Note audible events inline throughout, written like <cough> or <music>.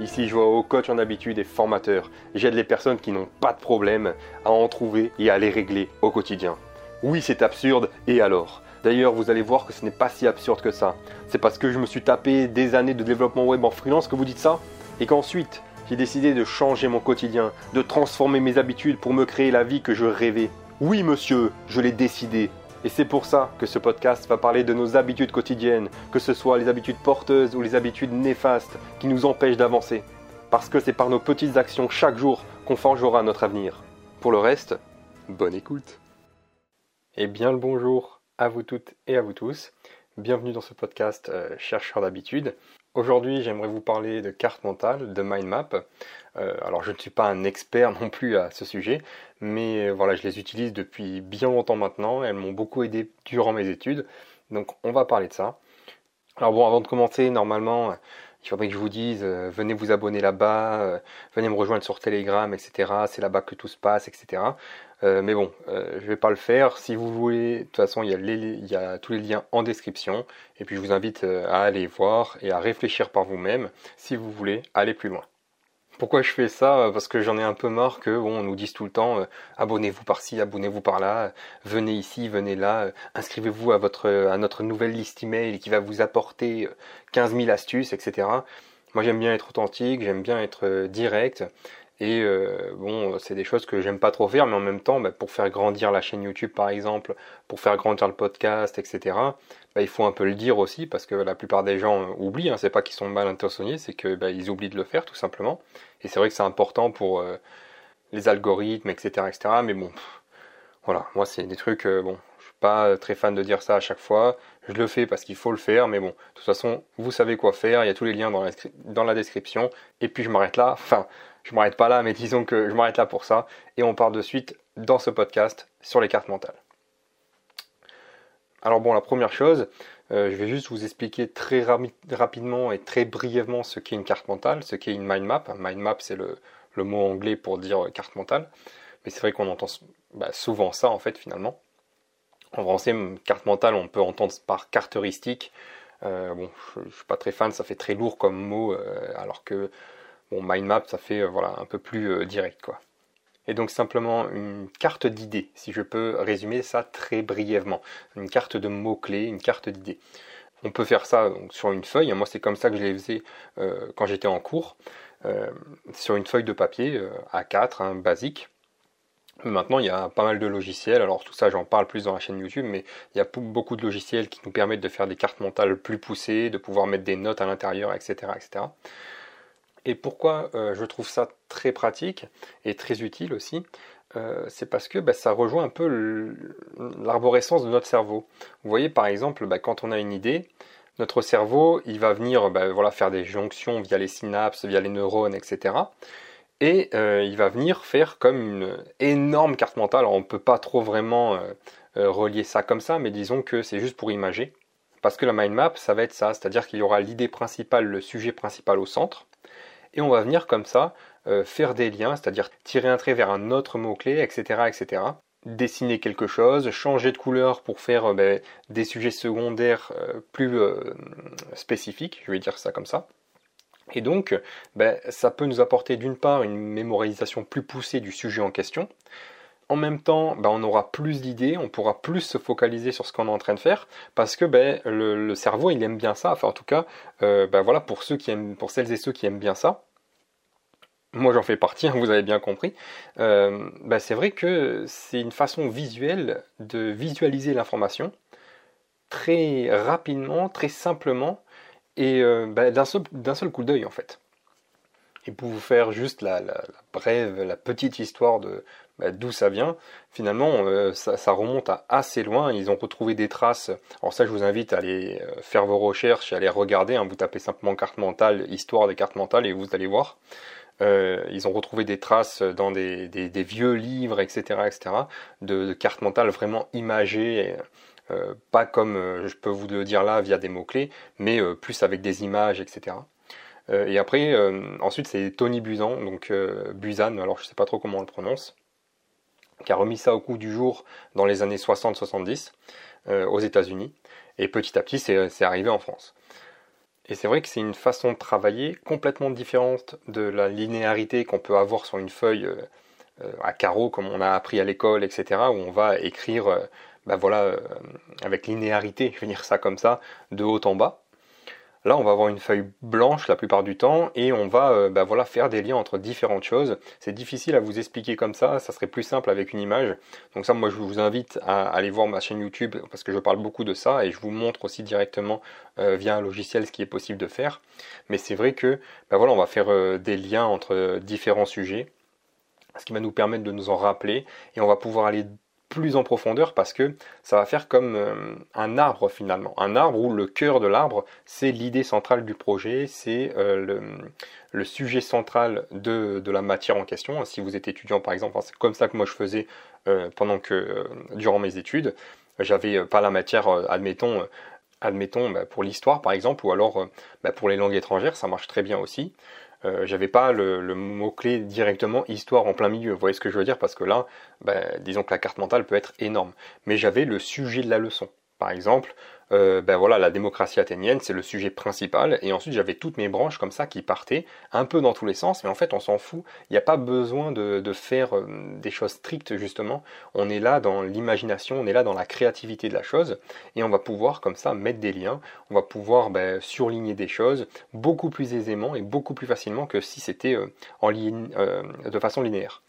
Ici, je vois au coach en habitude et formateur. J'aide les personnes qui n'ont pas de problème à en trouver et à les régler au quotidien. Oui, c'est absurde, et alors? D'ailleurs, vous allez voir que ce n'est pas si absurde que ça. C'est parce que je me suis tapé des années de développement web en freelance que vous dites ça? Et qu'ensuite, j'ai décidé de changer mon quotidien, de transformer mes habitudes pour me créer la vie que je rêvais. Oui, monsieur, je l'ai décidé. Et c'est pour ça que ce podcast va parler de nos habitudes quotidiennes, que ce soit les habitudes porteuses ou les habitudes néfastes qui nous empêchent d'avancer. Parce que c'est par nos petites actions chaque jour qu'on forgera notre avenir. Pour le reste, bonne écoute. Et bien le bonjour à vous toutes et à vous tous. Bienvenue dans ce podcast euh, Chercheur d'habitude. Aujourd'hui, j'aimerais vous parler de carte mentale, de mind map. Euh, alors, je ne suis pas un expert <laughs> non plus à ce sujet, mais euh, voilà, je les utilise depuis bien longtemps maintenant. Elles m'ont beaucoup aidé durant mes études, donc on va parler de ça. Alors bon, avant de commencer, normalement, il faudrait que je vous dise, euh, venez vous abonner là-bas, venez me rejoindre sur Telegram, etc. C'est là-bas que tout se passe, etc. mais bon, je ne vais pas le faire. Si vous voulez, de toute façon, il y a tous les liens en description. Et puis je vous invite à aller voir et à réfléchir par vous-même si vous voulez aller plus loin. Pourquoi je fais ça Parce que j'en ai un peu marre que bon, on nous dise tout le temps euh, abonnez-vous par-ci, abonnez-vous par-là, venez ici, venez là, euh, inscrivez-vous à votre à notre nouvelle liste email qui va vous apporter 15 euh, 000 astuces, etc. Moi j'aime bien être authentique, j'aime bien être direct. Et bon, c'est des choses que j'aime pas trop faire, mais en même temps, bah, pour faire grandir la chaîne YouTube par exemple, pour faire grandir le podcast, etc. Bah, il faut un peu le dire aussi parce que la plupart des gens oublient. Hein, c'est pas qu'ils sont mal intentionnés, c'est qu'ils bah, oublient de le faire tout simplement. Et c'est vrai que c'est important pour euh, les algorithmes, etc., etc. Mais bon, voilà, moi c'est des trucs, euh, bon, je suis pas très fan de dire ça à chaque fois. Je le fais parce qu'il faut le faire, mais bon, de toute façon, vous savez quoi faire. Il y a tous les liens dans la, dans la description. Et puis je m'arrête là. Enfin, je m'arrête pas là, mais disons que je m'arrête là pour ça. Et on part de suite dans ce podcast sur les cartes mentales. Alors bon, la première chose, euh, je vais juste vous expliquer très rapidement et très brièvement ce qu'est une carte mentale, ce qu'est une mind map. Mind map, c'est le, mot anglais pour dire carte mentale, mais c'est vrai qu'on entend bah, souvent ça en fait finalement. En français, carte mentale, on peut entendre par carte heuristique. Euh, bon, je, ne suis pas très fan, ça fait très lourd comme mot, euh, alors que bon, mind map, ça fait voilà un peu plus direct quoi et donc simplement une carte d'idées, si je peux résumer ça très brièvement. Une carte de mots-clés, une carte d'idées. On peut faire ça sur une feuille, moi c'est comme ça que je les faisais euh, quand j'étais en cours, euh, sur une feuille de papier euh, A4, hein, basique. Maintenant, il y a pas mal de logiciels. Alors tout ça, j'en parle plus dans la chaîne YouTube, mais il y a beaucoup de logiciels qui nous permettent de faire des cartes mentales plus poussées, de pouvoir mettre des notes à l'intérieur, etc., etc. Et pourquoi euh, je trouve ça très pratique et très utile aussi euh, c'est parce que bah, ça rejoint un peu l'arborescence de notre cerveau. Vous voyez par exemple, bah, quand on a une idée, notre cerveau, il va venir bah, voilà, faire des jonctions via les synapses, via les neurones, etc. Et euh, il va venir faire comme une énorme carte mentale. Alors, on ne peut pas trop vraiment relier ça comme ça, mais disons que c'est juste pour imager. Parce que la mind map, ça va être ça, c'est-à-dire qu'il y aura l'idée principale, le sujet principal au centre, et on va venir comme ça euh, faire des liens, c'est-à-dire tirer un trait vers un autre mot-clé, etc., etc. Dessiner quelque chose, changer de couleur pour faire euh, ben, des sujets secondaires euh, plus spécifiques, je vais dire ça comme ça. Et donc, ben, ça peut nous apporter d'une part une mémorisation plus poussée du sujet en question. En même temps, ben, on aura plus d'idées, on pourra plus se focaliser sur ce qu'on est en train de faire, parce que le, cerveau, il aime bien ça. Enfin, en tout cas, voilà, pour ceux qui aiment, pour celles et ceux qui aiment bien ça, moi j'en fais partie, hein, <laughs> vous avez bien compris, euh, c'est vrai que c'est une façon visuelle de visualiser l'information très rapidement, très simplement, et euh, d'un seul, coup d'œil en fait. Et pour vous faire juste la, brève, la petite histoire de bah, d'où ça vient, finalement euh, ça, remonte à assez loin, ils ont retrouvé des traces, alors ça je vous invite à aller faire vos recherches à aller regarder, hein. vous tapez simplement carte mentale, histoire des cartes mentales et vous allez voir. Euh, ils ont retrouvé des traces dans des, vieux livres, etc., etc., de, cartes mentales vraiment imagées, euh, pas comme euh, je peux vous le dire là via des mots-clés, mais plus avec des images, etc. et après, ensuite, c'est Tony Buzan, donc Buzan, alors je ne sais pas trop comment on le prononce, qui a remis ça au coup du jour dans les années 60-70 aux États-Unis, et petit à petit, c'est arrivé en France. Et c'est vrai que c'est une façon de travailler complètement différente de la linéarité qu'on peut avoir sur une feuille euh, euh, à carreaux comme on a appris à l'école, etc., où on va écrire ben voilà, avec linéarité, <laughs> je vais dire ça comme ça, de haut en bas. Là, on va avoir une feuille blanche la plupart du temps et on va euh, bah, voilà, faire des liens entre différentes choses. C'est difficile à vous expliquer comme ça, ça serait plus simple avec une image. Donc ça, moi, je vous invite à aller voir ma chaîne YouTube parce que je parle beaucoup de ça et je vous montre aussi directement euh, via un logiciel ce qui est possible de faire. Mais c'est vrai que bah, voilà, on va faire euh, des liens entre différents sujets, ce qui va nous permettre de nous en rappeler et on va pouvoir aller plus en profondeur parce que ça va faire comme euh, un arbre finalement. Un arbre où le cœur de l'arbre, c'est l'idée centrale du projet, c'est euh, le, sujet central de, la matière en question. Si vous êtes étudiant par exemple, c'est comme ça que moi je faisais euh, pendant que, durant mes études. J'avais pas la matière, admettons, bah, pour l'histoire par exemple, ou alors bah, pour les langues étrangères, ça marche très bien aussi. Euh, j'avais pas le, mot-clé directement histoire en plein milieu. Vous voyez ce que je veux dire Parce que là, ben, disons que la carte mentale peut être énorme. Mais j'avais le sujet de la leçon. Par exemple, euh, ben voilà, la démocratie athénienne, c'est le sujet principal, et ensuite j'avais toutes mes branches comme ça qui partaient un peu dans tous les sens, mais en fait on s'en fout, il n'y a pas besoin de, faire euh, des choses strictes justement, on est là dans l'imagination, on est là dans la créativité de la chose, et on va pouvoir comme ça mettre des liens, on va pouvoir ben, surligner des choses beaucoup plus aisément et beaucoup plus facilement que si c'était euh, en ligne, de façon linéaire.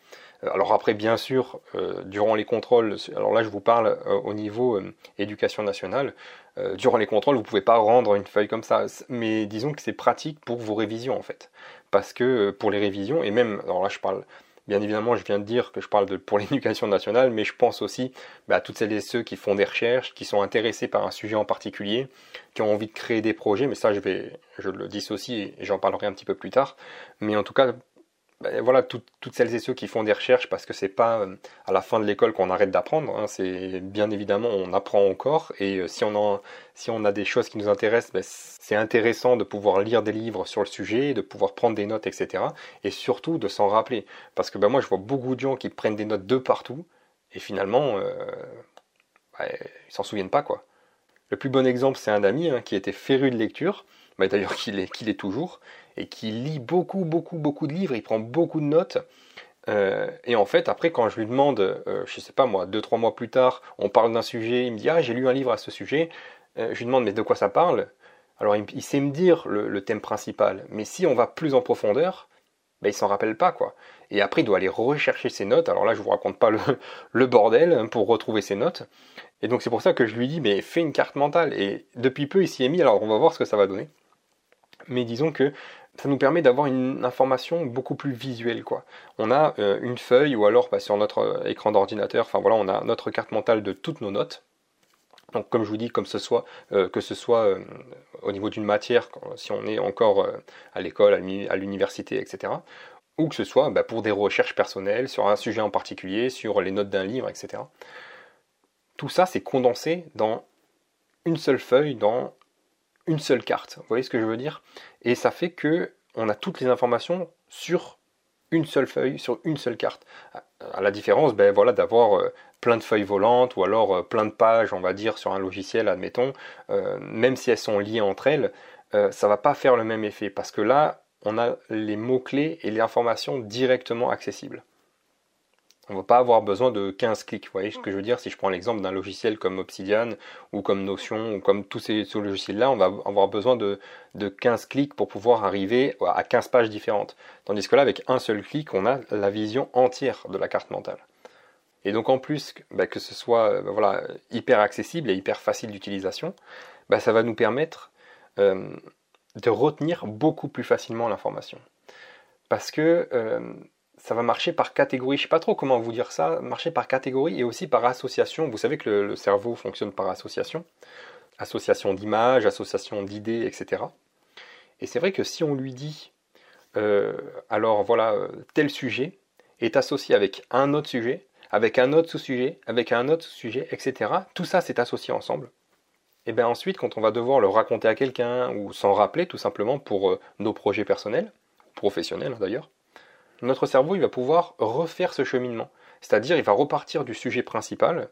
Alors après, bien sûr, durant les contrôles, alors là je vous parle au niveau éducation nationale, euh, durant les contrôles, vous ne pouvez pas rendre une feuille comme ça. Mais disons que c'est pratique pour vos révisions en fait. Parce que euh, pour les révisions, et même, alors là je parle, bien évidemment, je viens de dire que je parle de, pour <laughs> l'éducation nationale, mais je pense aussi bah, à toutes celles et ceux qui font des recherches, qui sont intéressés par un sujet en particulier, qui ont envie de créer des projets, mais ça je vais, je le dissocie et j'en parlerai un petit peu plus tard. Mais en tout cas, ben, voilà, toutes celles et ceux qui font des recherches, parce que c'est pas euh, à la fin de l'école qu'on arrête d'apprendre, hein, c'est bien évidemment on apprend encore, et euh, si, on si on a des choses qui nous intéressent, ben, c'est intéressant de pouvoir lire des livres sur le sujet, de pouvoir prendre des notes, etc. Et surtout de s'en rappeler, parce que ben, moi je vois beaucoup de gens qui prennent des notes de partout, et finalement, euh, ben, ils s'en souviennent pas quoi. Le plus bon exemple, c'est un ami hein, qui était féru de lecture, d'ailleurs <laughs> qu'il est, est toujours, et qui lit beaucoup, beaucoup, beaucoup de livres, il prend beaucoup de notes. Euh, et en fait, après, quand je lui demande, euh, je sais pas moi, deux, trois mois plus tard, on parle d'un sujet, il me dit Ah, j'ai lu un livre à ce sujet. Euh, je lui demande Mais de quoi ça parle? Alors, il, sait me dire le, thème principal, mais si on va plus en profondeur, ben, il s'en rappelle pas, quoi. Et après, il doit aller rechercher ses notes. Alors là, je vous raconte pas le, <laughs> le bordel hein, pour retrouver ses notes. Et donc, c'est pour ça que je lui dis Mais fais une carte mentale. Et depuis peu, il s'y est mis, alors on va voir ce que ça va donner. Mais disons que ça nous permet d'avoir une information beaucoup plus visuelle. Quoi. On a euh, une feuille ou alors bah, sur notre euh, écran d'ordinateur, enfin voilà, on a notre carte mentale de toutes nos notes. Donc comme je vous dis, comme ce soit, euh, que ce soit au niveau d'une matière, si on est encore à l'école, à l'université, etc. Ou que ce soit bah, pour des recherches personnelles sur un sujet en particulier, sur les notes d'un livre, etc. Tout ça, c'est condensé dans une seule feuille, dans une seule carte. Vous voyez ce que je veux dire? Et ça fait que on a toutes les informations sur une seule feuille, sur une seule carte. À la différence, ben voilà, d'avoir euh, plein de feuilles volantes ou alors euh, plein de pages, on va dire, sur un logiciel, admettons, euh, même si elles sont liées entre elles, ça va pas faire le même effet parce que là, on a les mots-clés et les informations directement accessibles. On ne va pas avoir besoin de 15 clics. Vous voyez ce que je veux dire? Si je prends l'exemple d'un logiciel comme Obsidian ou comme Notion ou comme tous ces, logiciels-là, on va avoir besoin de, 15 clics pour pouvoir arriver à 15 pages différentes. Tandis que là, avec un seul clic, on a la vision entière de la carte mentale. Et donc en plus, bah, que ce soit euh, voilà, hyper accessible et hyper facile d'utilisation, bah, ça va nous permettre euh, de retenir beaucoup plus facilement l'information. Parce que euh, ça va marcher par catégorie. Je sais pas trop comment vous dire ça. Marcher par catégorie et aussi par association. Vous savez que le, cerveau fonctionne par association. Association d'images, association d'idées, etc. Et c'est vrai que si on lui dit, euh, alors voilà, euh, tel sujet est associé avec un autre sujet, avec un autre sous-sujet, avec un autre sous-sujet, etc. Tout ça, c'est associé ensemble. Et bien ensuite, quand on va devoir le raconter à quelqu'un ou s'en rappeler tout simplement pour euh, nos projets personnels, professionnels d'ailleurs, notre cerveau il va pouvoir refaire ce cheminement. C'est-à-dire il va repartir du sujet principal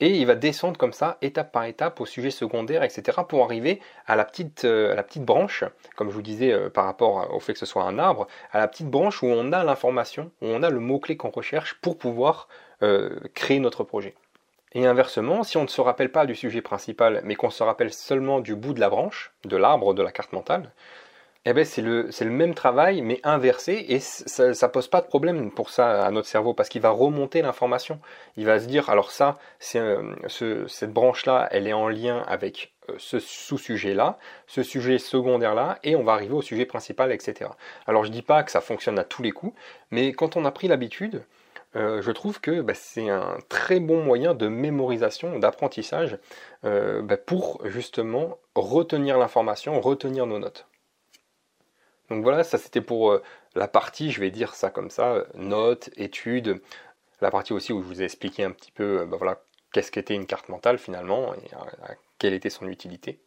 Et il va descendre comme ça, étape par étape, au sujet secondaire, etc., pour arriver à la petite, euh, la petite branche, comme je vous disais euh, par rapport au fait que ce soit un arbre, à la petite branche où on a l'information, où on a le mot-clé qu'on recherche pour pouvoir euh, créer notre projet. Et inversement, si on ne se rappelle pas du sujet principal, mais qu'on se rappelle seulement du bout de la branche, de l'arbre, de la carte mentale, eh ben c'est le, le, même travail, mais inversé, et ça ne pose pas de problème pour ça à notre cerveau, parce qu'il va remonter l'information. Il va se dire, alors ça, euh, ce, cette branche-là, elle est en lien avec euh, ce sous-sujet-là, ce sujet secondaire-là, et on va arriver au sujet principal, etc. Alors je dis pas que ça fonctionne à tous les coups, mais quand on a pris l'habitude, euh, je trouve que bah, c'est un très bon moyen de mémorisation, d'apprentissage, bah, pour justement retenir l'information, retenir nos notes. Donc voilà, ça c'était pour euh, la partie, je vais dire ça comme ça, euh, notes, études, la partie aussi où je vous ai expliqué un petit peu euh, bah voilà, qu'est-ce qu'était une carte mentale finalement et quelle était son utilité.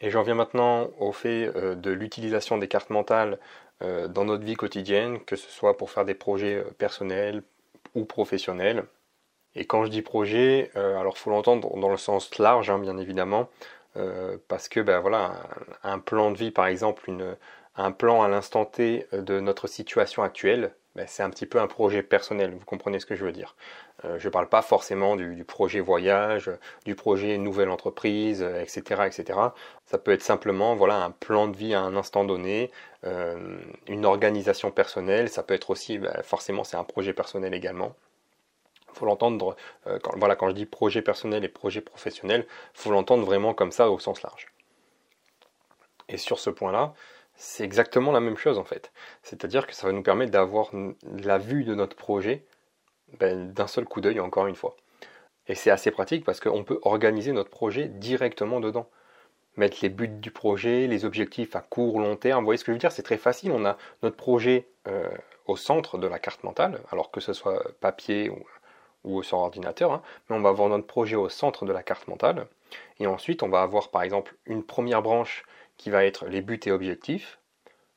Et j'en viens maintenant au fait de l'utilisation des cartes mentales dans notre vie quotidienne, que ce soit pour faire des projets personnels ou professionnels. Et quand je dis projet, alors faut l'entendre dans le sens large, hein, bien évidemment, parce que ben voilà, un, plan de vie, par exemple, une, un plan à l'instant T euh, de notre situation actuelle, ben, c'est un petit peu un projet personnel, vous comprenez ce que je veux dire. Euh, je ne parle pas forcément du, projet voyage, du projet nouvelle entreprise, etc., euh, etc. Ça peut être simplement voilà, un plan de vie à un instant donné, une organisation personnelle, ça peut être aussi, ben, forcément c'est un projet personnel également. Il faut l'entendre, voilà, quand je dis projet personnel et projet professionnel, il faut l'entendre vraiment comme ça au sens large. Et sur ce point-là, c'est exactement la même chose en fait. C'est-à-dire que ça va nous permettre d'avoir la vue de notre projet ben, d'un seul coup d'œil encore une fois. Et c'est assez pratique parce qu'on peut organiser notre projet directement dedans. Mettre les buts du projet, les objectifs à court, ou long terme. Vous voyez ce que je veux dire? C'est très facile. On a notre projet euh, au centre de la carte mentale, alors que ce soit papier ou, sur ordinateur. Hein. mais on va avoir notre projet au centre de la carte mentale. Et ensuite, on va avoir par exemple une première branche qui va être les buts et objectifs.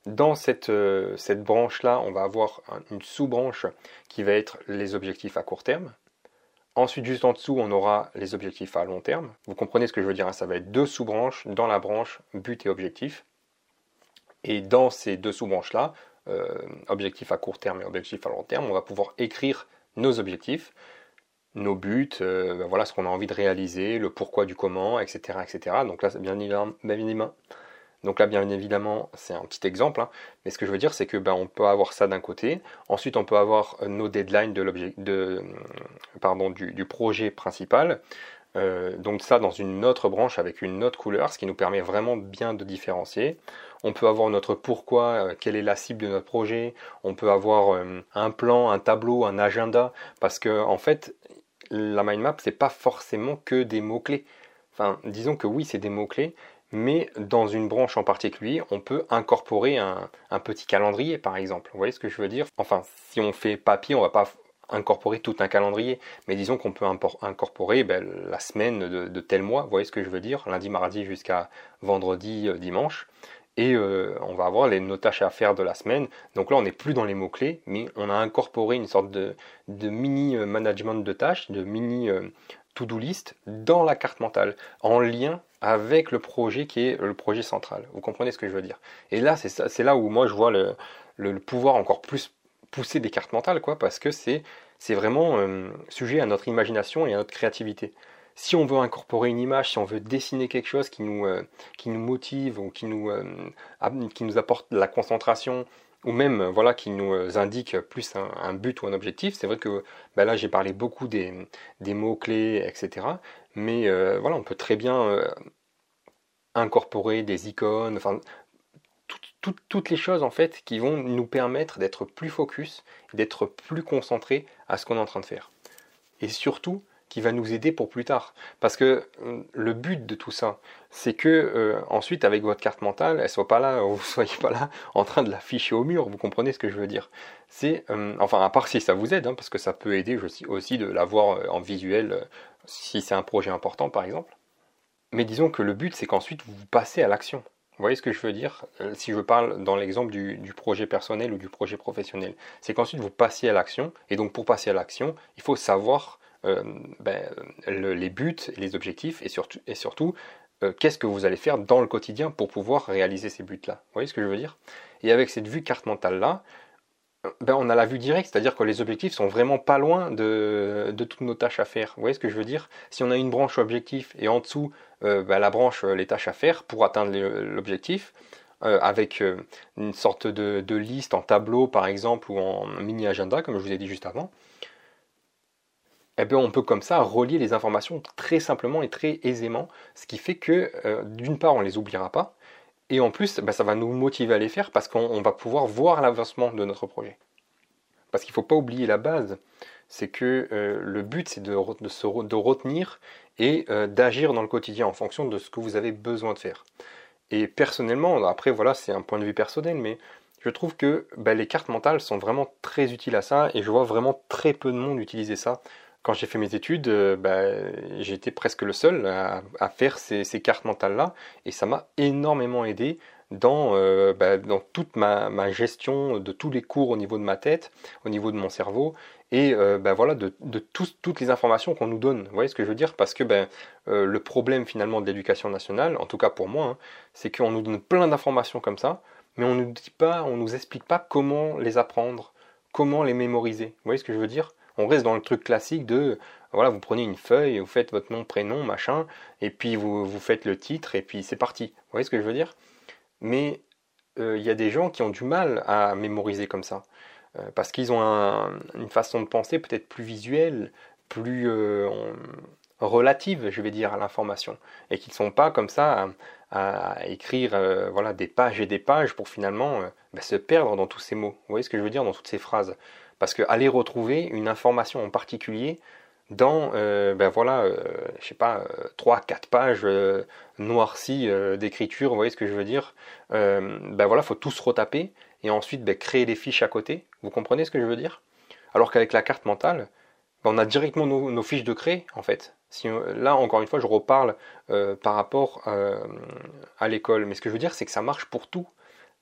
Dans cette, euh, branche-là, on va avoir une sous-branche qui va être les objectifs à court terme. Ensuite, juste en dessous, on aura les objectifs à long terme. Vous comprenez ce que je veux dire, hein, ça va être deux sous-branches dans la branche but et objectif. Et dans ces deux sous-branches-là, euh, objectifs à court terme et objectifs à long terme, on va pouvoir écrire nos objectifs, nos buts, euh, ben voilà ce qu'on a envie de réaliser, le pourquoi du comment, etc. etc. Donc là, c'est bien évidemment, donc là, bien évidemment, c'est un petit exemple, hein. mais ce que je veux dire, c'est que ben, on peut avoir ça d'un côté. Ensuite, on peut avoir euh, nos deadlines de de, euh, du, projet principal. Euh, donc ça dans une autre branche avec une autre couleur, ce qui nous permet vraiment bien de différencier. On peut avoir notre pourquoi, quelle est la cible de notre projet. On peut avoir un plan, un tableau, un agenda, parce que en fait, la mind map c'est pas forcément que des mots clés. Enfin, disons que oui, c'est des mots clés, mais dans une branche en particulier, on peut incorporer un, petit calendrier, par exemple. Vous voyez ce que je veux dire? Enfin, si on fait papier, on va pas incorporer tout un calendrier, mais disons qu'on peut incorporer ben, la semaine de, tel mois, vous voyez ce que je veux dire? Lundi, mardi jusqu'à vendredi, euh, dimanche. Et euh, on va avoir les, nos tâches à faire de la semaine. Donc là, on n'est plus dans les mots-clés, mais on a incorporé une sorte de, mini euh, management de tâches, de mini to-do dans la carte mentale, en lien avec le projet qui est le projet central. Vous comprenez ce que je veux dire? Et là, c'est là où moi je vois le, pouvoir encore plus pousser des cartes mentales, quoi, parce que c'est vraiment euh, sujet à notre imagination et à notre créativité. Si on veut incorporer une image, si on veut dessiner quelque chose qui nous, euh, qui nous motive ou qui nous, euh, qui nous apporte de la concentration, ou même voilà qui nous indique plus un, but ou un objectif. C'est vrai que ben là j'ai parlé beaucoup des, mots-clés, etc. Mais euh, voilà, on peut très bien euh, incorporer des icônes, enfin toutes les choses en fait qui vont nous permettre d'être plus focus, d'être plus concentré à ce qu'on est en train de faire. Et surtout, qui va nous aider pour plus tard. Parce que euh, le but de tout ça, c'est que euh, ensuite avec votre carte mentale, elle soit pas là, <laughs> vous soyez pas là en train de l'afficher au mur. Vous comprenez ce que je veux dire C'est euh, enfin à part si ça vous aide, hein, parce que ça peut aider aussi de l'avoir en visuel si c'est un projet important par exemple. Mais disons que le but c'est qu'ensuite vous passez à l'action. Vous voyez ce que je veux dire? Si je parle dans l'exemple du, du, projet personnel ou du projet professionnel, c'est qu'ensuite vous passez à l'action, et donc pour passer à l'action, il faut savoir ben, les buts, les objectifs et surtout, et surtout qu'est-ce que vous allez faire dans le quotidien pour pouvoir réaliser ces buts-là? Vous voyez ce que je veux dire? Et avec cette vue carte mentale-là, ben, on a la vue directe, c'est-à-dire que les objectifs sont vraiment pas loin de, toutes nos tâches à faire. Vous voyez ce que je veux dire? Si on a une branche objectif et en dessous euh, ben, la branche euh, les tâches à faire pour atteindre l'objectif, euh, avec une sorte de, liste en tableau par exemple ou en mini agenda comme je vous ai dit juste avant, eh bien, on peut comme ça relier les informations très simplement et très aisément, ce qui fait que d'une part on les oubliera pas, et en plus, bah, ça va nous motiver à les faire parce qu'on va pouvoir voir l'avancement de notre projet. Parce qu'il ne faut pas oublier la base, c'est que euh, le but c'est de, de, retenir et euh, d'agir dans le quotidien en fonction de ce que vous avez besoin de faire. Et personnellement, après voilà, c'est un point de vue personnel, mais je trouve que bah, les cartes mentales sont vraiment très utiles à ça et je vois vraiment très peu de monde utiliser ça quand j'ai fait mes études, euh, bah, j'étais presque le seul à, faire ces, cartes mentales-là, et ça m'a énormément aidé dans, euh, bah, toute ma, gestion de tous les cours au niveau de ma tête, au niveau de mon cerveau, et euh, bah, voilà, de, toutes les informations qu'on nous donne. Vous voyez ce que je veux dire? Parce que ben, le problème finalement de l'éducation nationale, en tout cas pour moi, hein, c'est qu'on nous donne plein d'informations comme ça, mais on ne nous dit pas, on nous explique pas comment les apprendre, comment les mémoriser. Vous voyez ce que je veux dire? On reste dans le truc classique de voilà, vous prenez une feuille, vous faites votre nom, prénom, machin, et puis vous, vous faites le titre, et puis c'est parti. Vous voyez ce que je veux dire? Mais euh, il y a des gens qui ont du mal à mémoriser comme ça, euh, parce qu'ils ont une façon de penser peut-être plus visuelle, plus euh, relative, je vais dire, à l'information, et qui ne sont pas comme ça à, écrire voilà, des pages et des pages pour finalement bah, se perdre dans tous ces mots. Vous voyez ce que je veux dire? Dans toutes ces phrases parce qu'aller retrouver une information en particulier dans, euh, ben voilà, euh, je sais pas, euh, 3-4 pages euh, noircies d'écriture, vous voyez ce que je veux dire Ben voilà, faut tout se retaper et ensuite ben, créer des fiches à côté. Vous comprenez ce que je veux dire? Alors qu'avec la carte mentale, ben, on a directement nos, fiches de créer en fait. Là, encore une fois, je reparle par rapport à l'école, mais ce que je veux dire, c'est que ça marche pour tout.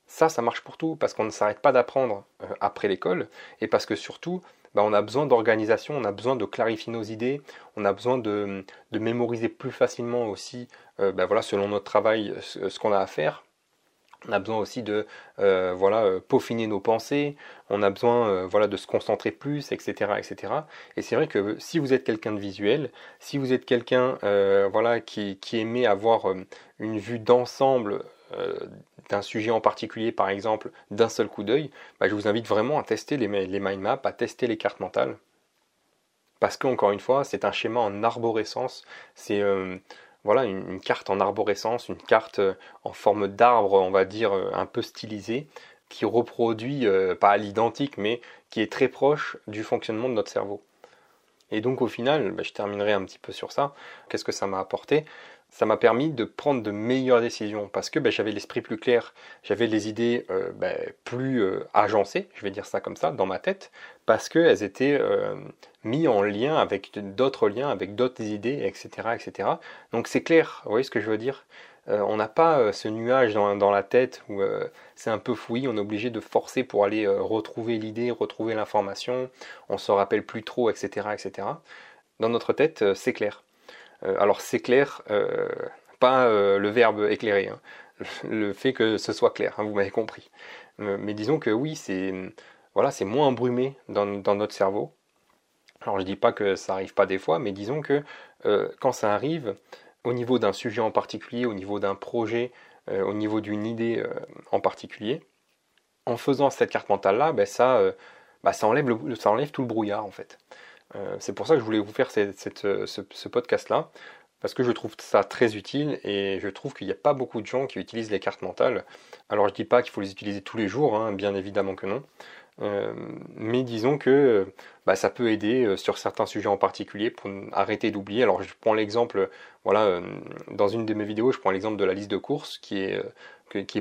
Ça, ça marche pour tout, parce qu'on ne s'arrête pas d'apprendre euh, après l'école, et parce que surtout, bah, on a besoin d'organisation, on a besoin de clarifier nos idées, on a besoin de, mémoriser plus facilement aussi, euh, bah, selon notre travail, ce, qu'on a à faire. On a besoin aussi de euh, voilà, peaufiner nos pensées, on a besoin voilà, de se concentrer plus, etc. etc. Et c'est vrai que si vous êtes quelqu'un de visuel, si vous êtes quelqu'un voilà, qui, qui aimait avoir une vue d'ensemble euh, d'un sujet en particulier, par exemple, d'un seul coup d'œil, bah, je vous invite vraiment à tester les, mind maps, à tester les cartes mentales. Parce qu'encore une fois, c'est un schéma en arborescence. C'est euh, voilà une, carte en arborescence, une carte euh, en forme d'arbre, on va dire, un peu stylisée, qui reproduit, pas à l'identique, mais qui est très proche du fonctionnement de notre cerveau. Et donc au final, bah, je terminerai un petit peu sur ça. Qu'est-ce que ça m'a apporté? Ça m'a permis de prendre de meilleures décisions parce que ben, j'avais l'esprit plus clair, j'avais les idées euh, ben, plus euh, agencées, je vais dire ça comme ça, dans ma tête, parce qu'elles étaient euh, mises en lien avec d'autres liens, avec d'autres idées, etc. etc. Donc c'est clair, vous voyez ce que je veux dire? On n'a pas ce nuage dans, dans, la tête où c'est un peu fouillis, on est obligé de forcer pour aller retrouver l'idée, retrouver l'information, on se rappelle plus trop, etc. etc. Dans notre tête, c'est clair. Euh, alors c'est clair, euh, pas euh, le verbe éclairer, hein. le fait que ce soit clair, hein, vous m'avez compris. mais disons que oui, c'est voilà, moins embrumé dans, notre cerveau. Alors je dis pas que ça arrive pas des fois, mais disons que quand ça arrive, au niveau d'un sujet en particulier, au niveau d'un projet, au niveau d'une idée en particulier, en faisant cette carte mentale là, ben ça, bah, ça enlève tout le brouillard en fait. Euh, c'est pour ça que je voulais vous faire euh, ce, podcast-là, parce que je trouve ça très utile et je trouve qu'il n'y a pas beaucoup de gens qui utilisent les cartes mentales. Alors je ne dis pas qu'il faut les utiliser tous les jours, hein, bien évidemment que non. Euh, mais disons que bah, ça peut aider sur certains sujets en particulier pour arrêter d'oublier. Alors je prends l'exemple, voilà, dans une de mes vidéos, je prends l'exemple de la liste de courses qui est,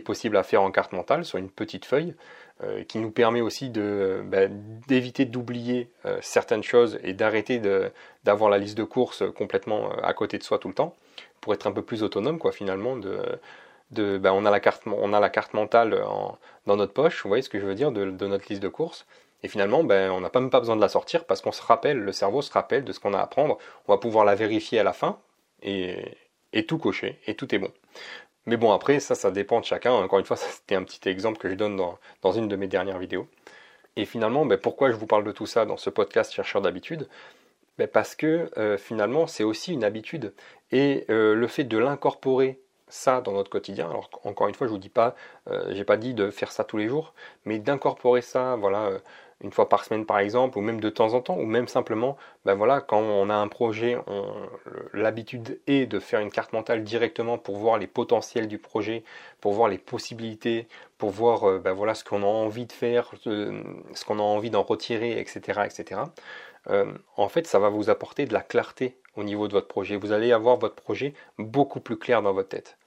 possible à faire en carte mentale sur une petite feuille. Euh, qui nous permet aussi bah, d'éviter d'oublier euh, certaines choses et d'arrêter d'avoir la liste de courses complètement euh, à côté de soi tout le temps, pour être un peu plus autonome quoi finalement. Bah, on, a la carte, on a la carte mentale dans notre poche, vous voyez ce que je veux dire, de, notre liste de courses. Et finalement, ben, on n'a même pas besoin de la sortir parce qu'on se rappelle, le cerveau se rappelle de ce qu'on a à apprendre. On va pouvoir la vérifier à la fin et, tout cocher et tout est bon. Mais bon, après, ça, ça dépend de chacun. Encore une fois, <laughs> c'était un petit exemple que je donne dans, une de mes dernières vidéos. Et finalement, ben, pourquoi je vous parle de tout ça dans ce podcast Chercheur d'habitude? Ben, Parce que euh, finalement, c'est aussi une habitude. Et euh, le fait de l'incorporer ça dans notre quotidien. Alors encore une fois, je vous dis pas, euh, j'ai pas dit de faire ça tous les jours, mais d'incorporer ça, voilà, euh, une fois par semaine par exemple, ou même de temps en temps, ou même simplement, ben voilà, quand on a un projet, l'habitude est de faire une carte mentale directement pour voir les potentiels du projet, pour voir les possibilités, pour voir euh, ben voilà ce qu'on a envie de faire, ce qu'on a envie d'en retirer, etc., etc. en fait, ça va vous apporter de la clarté au niveau de votre projet. Vous allez avoir votre projet beaucoup plus clair dans votre tête.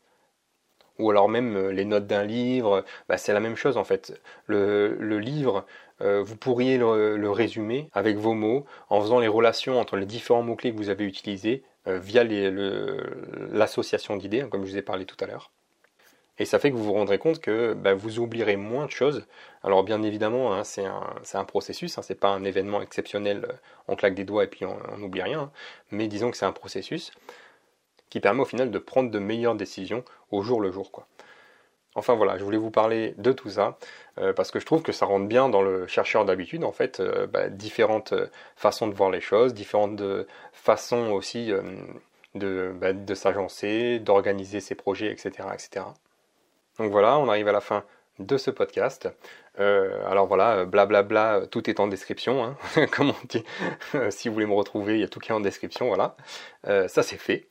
Ou alors même euh, les notes d'un livre, bah, c'est la même chose en fait. Le, livre, euh, vous pourriez le, résumer avec vos mots en faisant les relations entre les différents mots-clés que vous avez utilisés euh, via l'association d'idées, hein, comme je vous ai parlé tout à l'heure. Et ça fait que vous vous rendrez compte que bah, vous oublierez moins de choses. Alors bien évidemment, hein, c'est un, processus, hein, c'est pas un événement exceptionnel, on claque des doigts et puis on n'oublie rien. Hein. mais disons que c'est un processus qui permet au final de prendre de meilleures décisions au jour le jour. Quoi. Enfin voilà, je voulais vous parler de tout ça, euh, parce que je trouve que ça rentre bien dans le chercheur d'habitude, en fait, euh, bah, différentes façons de voir les choses, différentes façons aussi de, bah, de s'agencer, d'organiser ses projets, etc., etc. Donc voilà, on arrive à la fin de ce podcast. Euh, alors voilà, blablabla, tout est en description, hein, <laughs> comme on dit. si vous voulez me retrouver, il y a tout qui est en description, voilà. Euh, ça c'est fait.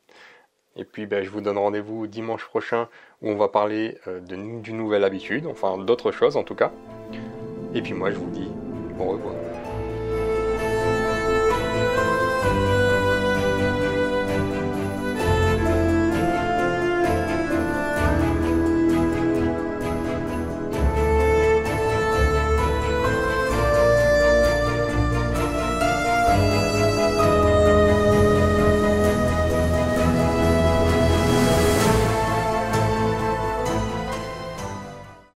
Et puis ben, je vous donne rendez-vous dimanche prochain où on va parler euh, d'une nouvelle habitude, enfin d'autres choses en tout cas. Et puis moi je vous dis au revoir.